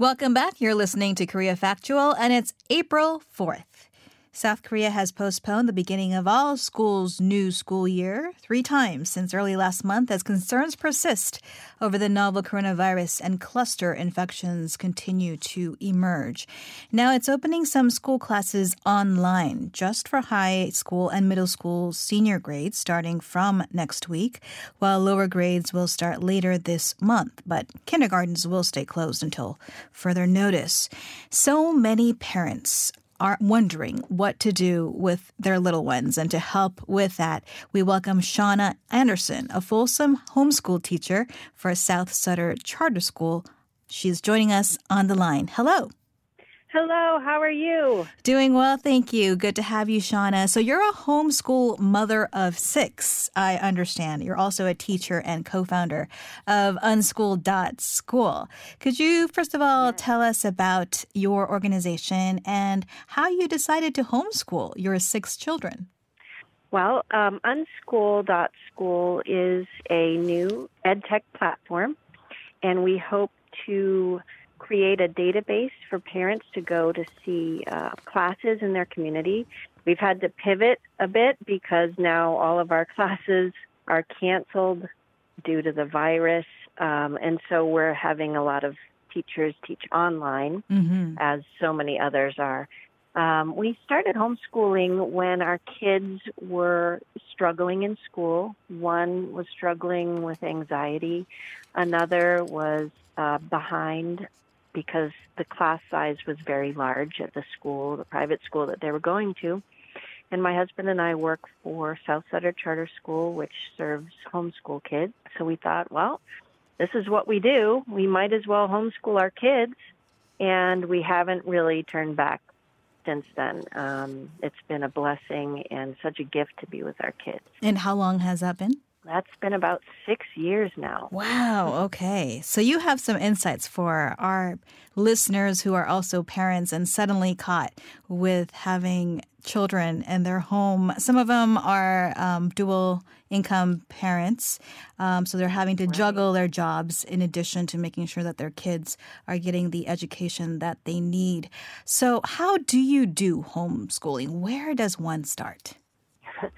Welcome back. You're listening to Korea Factual, and it's April 4th. South Korea has postponed the beginning of all schools' new school year three times since early last month as concerns persist over the novel coronavirus and cluster infections continue to emerge. Now it's opening some school classes online just for high school and middle school senior grades starting from next week, while lower grades will start later this month, but kindergartens will stay closed until further notice. So many parents are wondering what to do with their little ones. And to help with that, we welcome Shauna Anderson, a Folsom homeschool teacher for South Sutter Charter School. She's joining us on the line. Hello. Hello, how are you? Doing well, thank you. Good to have you, Shauna. So, you're a homeschool mother of six, I understand. You're also a teacher and co founder of Unschool.school. Could you, first of all, tell us about your organization and how you decided to homeschool your six children? Well, um, Unschool.school is a new ed tech platform, and we hope to create a database for parents to go to see uh, classes in their community. We've had to pivot a bit because now all of our classes are canceled due to the virus. Um, and so we're having a lot of teachers teach online, mm-hmm. as so many others are. Um, we started homeschooling when our kids were struggling in school. One was struggling with anxiety, another was uh, behind because the class size was very large at the school, the private school that they were going to. And my husband and I work for South Sutter Charter School, which serves homeschool kids. So we thought, well, this is what we do. We might as well homeschool our kids. And we haven't really turned back since then. Um, it's been a blessing and such a gift to be with our kids. And how long has that been? That's been about six years now. Wow. Okay. So you have some insights for our listeners who are also parents and suddenly caught with having children in their home. Some of them are um, dual income parents, um, so they're having to right. juggle their jobs in addition to making sure that their kids are getting the education that they need. So, how do you do homeschooling? Where does one start?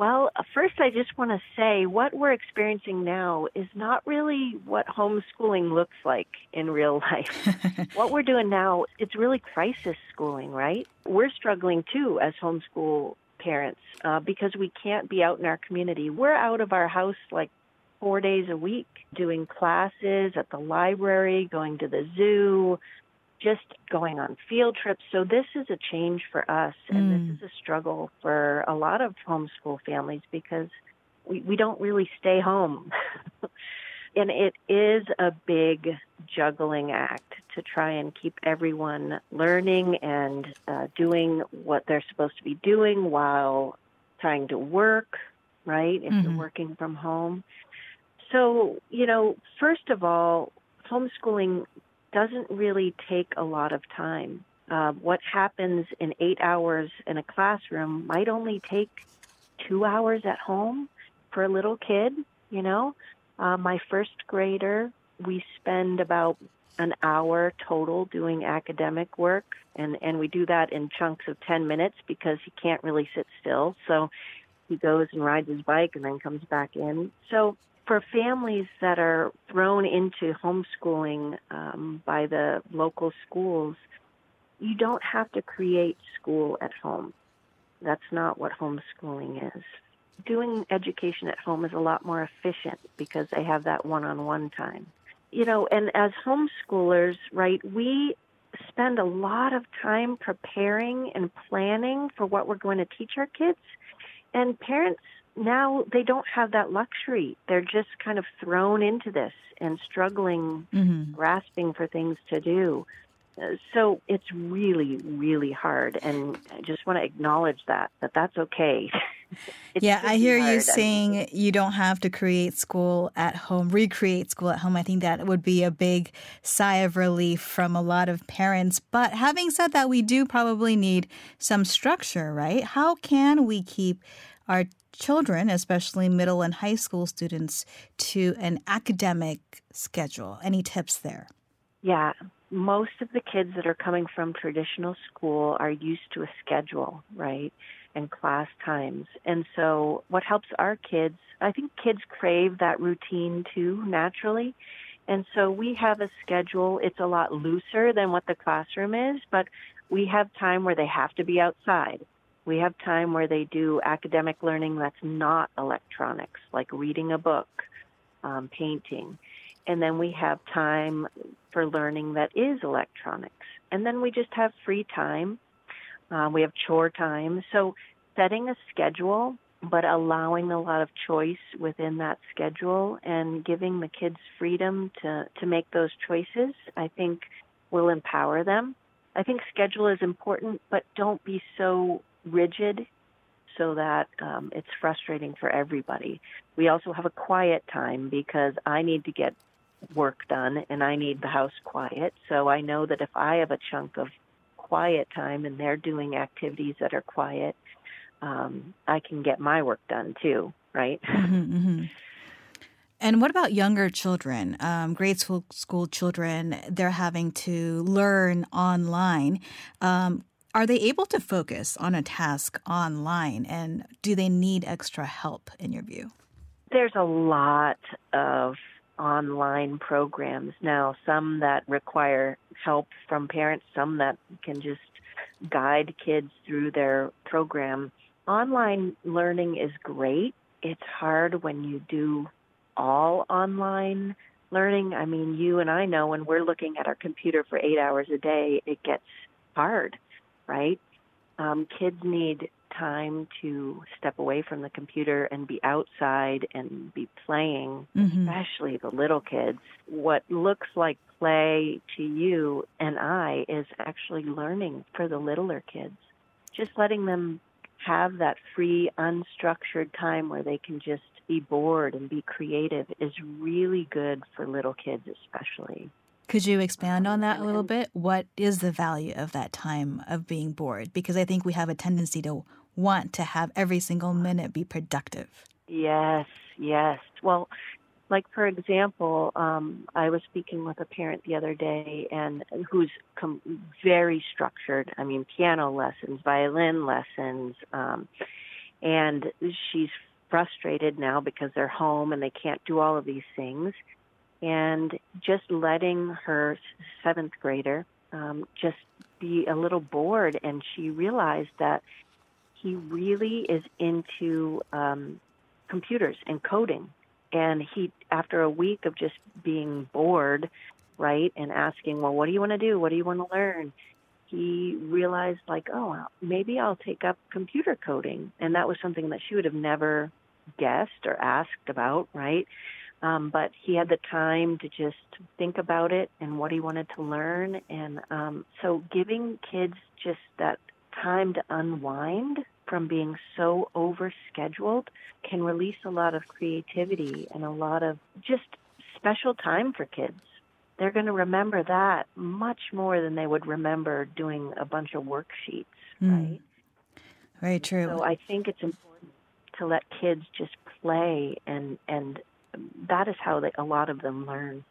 Well, first, I just want to say what we're experiencing now is not really what homeschooling looks like in real life. what we're doing now, it's really crisis schooling, right? We're struggling too as homeschool parents uh, because we can't be out in our community. We're out of our house like four days a week doing classes at the library, going to the zoo, just going on field trips. So this is a change for us, and mm. this is a struggle for a lot of homeschool families because we, we don't really stay home. and it is a big juggling act to try and keep everyone learning and uh, doing what they're supposed to be doing while trying to work, right? If mm-hmm. you're working from home. So, you know, first of all, homeschooling doesn't really take a lot of time. Uh, what happens in eight hours in a classroom might only take two hours at home for a little kid, you know. Uh, my first grader, we spend about an hour total doing academic work, and, and we do that in chunks of 10 minutes because he can't really sit still. So he goes and rides his bike and then comes back in. So for families that are thrown into homeschooling um, by the local schools, you don't have to create school at home. That's not what homeschooling is. Doing education at home is a lot more efficient because they have that one on one time. You know, and as homeschoolers, right, we spend a lot of time preparing and planning for what we're going to teach our kids. And parents now they don't have that luxury. They're just kind of thrown into this and struggling, mm-hmm. grasping for things to do. Uh, so it's really, really hard, and I just want to acknowledge that that that's okay. yeah, I hear hard, you saying I you don't have to create school at home, recreate school at home. I think that would be a big sigh of relief from a lot of parents. But having said that, we do probably need some structure, right? How can we keep our children, especially middle and high school students, to an academic schedule? Any tips there? Yeah. most of the kids that are coming from traditional school are used to a schedule, right? And class times. And so what helps our kids, I think kids crave that routine too, naturally. And so we have a schedule. It's a lot looser than what the classroom is, but we have time where they have to be outside. We have time where they do academic learning that's not electronics, like reading a book, um, painting. And then we have time for learning that is electronics. And then we just have free time. Uh, we have chore time. So setting a schedule, but allowing a lot of choice within that schedule and giving the kids freedom to, to make those choices, I think will empower them. I think schedule is important, but don't be so rigid so that um, it's frustrating for everybody. We also have a quiet time because I need to get work done and I need the house quiet. So I know that if I have a chunk of quiet time and they're doing activities that are quiet, um, I can get my work done too, right? Mm-hmm, mm-hmm. And what about younger children, um, grade school, school children? They're having to learn online. Um, are they able to focus on a task online, and do they need extra help, in your view? There's a lot of online programs now, some that require help from parents, some that can just guide kids through their program. Online learning is great. It's hard when you do all online learning. I mean, you and I know when we're looking at our computer for eight hours a day, it gets hard, right? Um, kids need time to step away from the computer and be outside and be playing, mm-hmm. especially the little kids. What looks like play to you and I is actually learning for the littler kids. Just letting them have that free, unstructured time where they can just be bored and be creative is really good for little kids, especially. Could you expand on that a little bit? What is the value of that time of being bored? Because I think we have a tendency to want to have every single minute be productive. Yes, yes. Well, like for example, um, I was speaking with a parent the other day, and who's com- very structured. I mean, piano lessons, violin lessons, um, and she's frustrated now because they're home and they can't do all of these things. And just letting her seventh grader um, just be a little bored, and she realized that he really is into um, computers and coding. And he, after a week of just being bored, right, and asking, well, what do you want to do? What do you want to learn? He realized, like, oh, maybe I'll take up computer coding. And that was something that she would have never guessed or asked about, right? Um, but he had the time to just think about it and what he wanted to learn. And um, so giving kids just that time to unwind from being so overscheduled can release a lot of creativity and a lot of just special time for kids. They're going to remember that much more than they would remember doing a bunch of worksheets, mm. right? Very true. So I think it's important to let kids just play and and that is how they, a lot of them learn.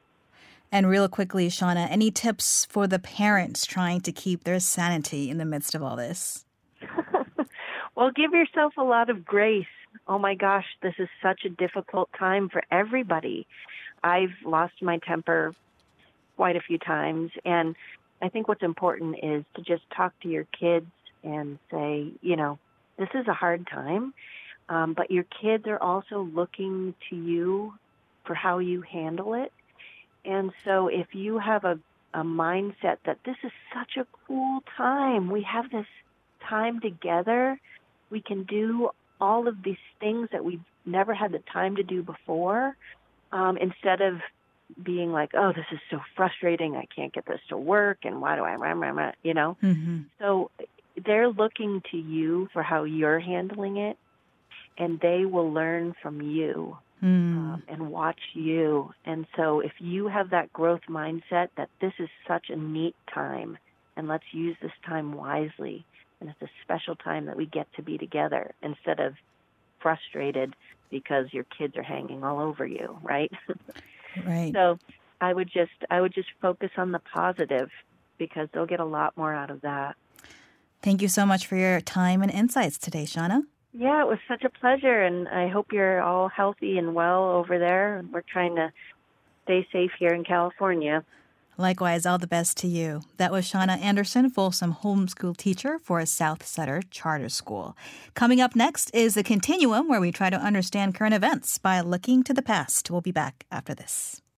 And real quickly, Shauna, any tips for the parents trying to keep their sanity in the midst of all this? well, give yourself a lot of grace. Oh my gosh, this is such a difficult time for everybody. I've lost my temper quite a few times, and I think what's important is to just talk to your kids and say, you know, this is a hard time, um, but your kids are also looking to you for how you handle it and so if you have a, a mindset that this is such a cool time, we have this time together, we can do all of these things that we've never had the time to do before, um, instead of being like, oh, this is so frustrating. I can't get this to work. And why do I, you know? Mm-hmm. So they're looking to you for how you're handling it, and they will learn from you mm. um, and watch you. And so, if you have that growth mindset that this is such a neat time and let's use this time wisely, and it's a special time that we get to be together instead of frustrated because your kids are hanging all over you, right? Right. So, I would just I would just focus on the positive because they'll get a lot more out of that. Thank you so much for your time and insights today, Shauna. Yeah, it was such a pleasure, and I hope you're all healthy and well over there. We're trying to stay safe here in California. Likewise, all the best to you. That was Shauna Anderson, Folsom homeschool teacher for a South Sutter Charter School. Coming up next is the continuum where we try to understand current events by looking to the past. We'll be back after this.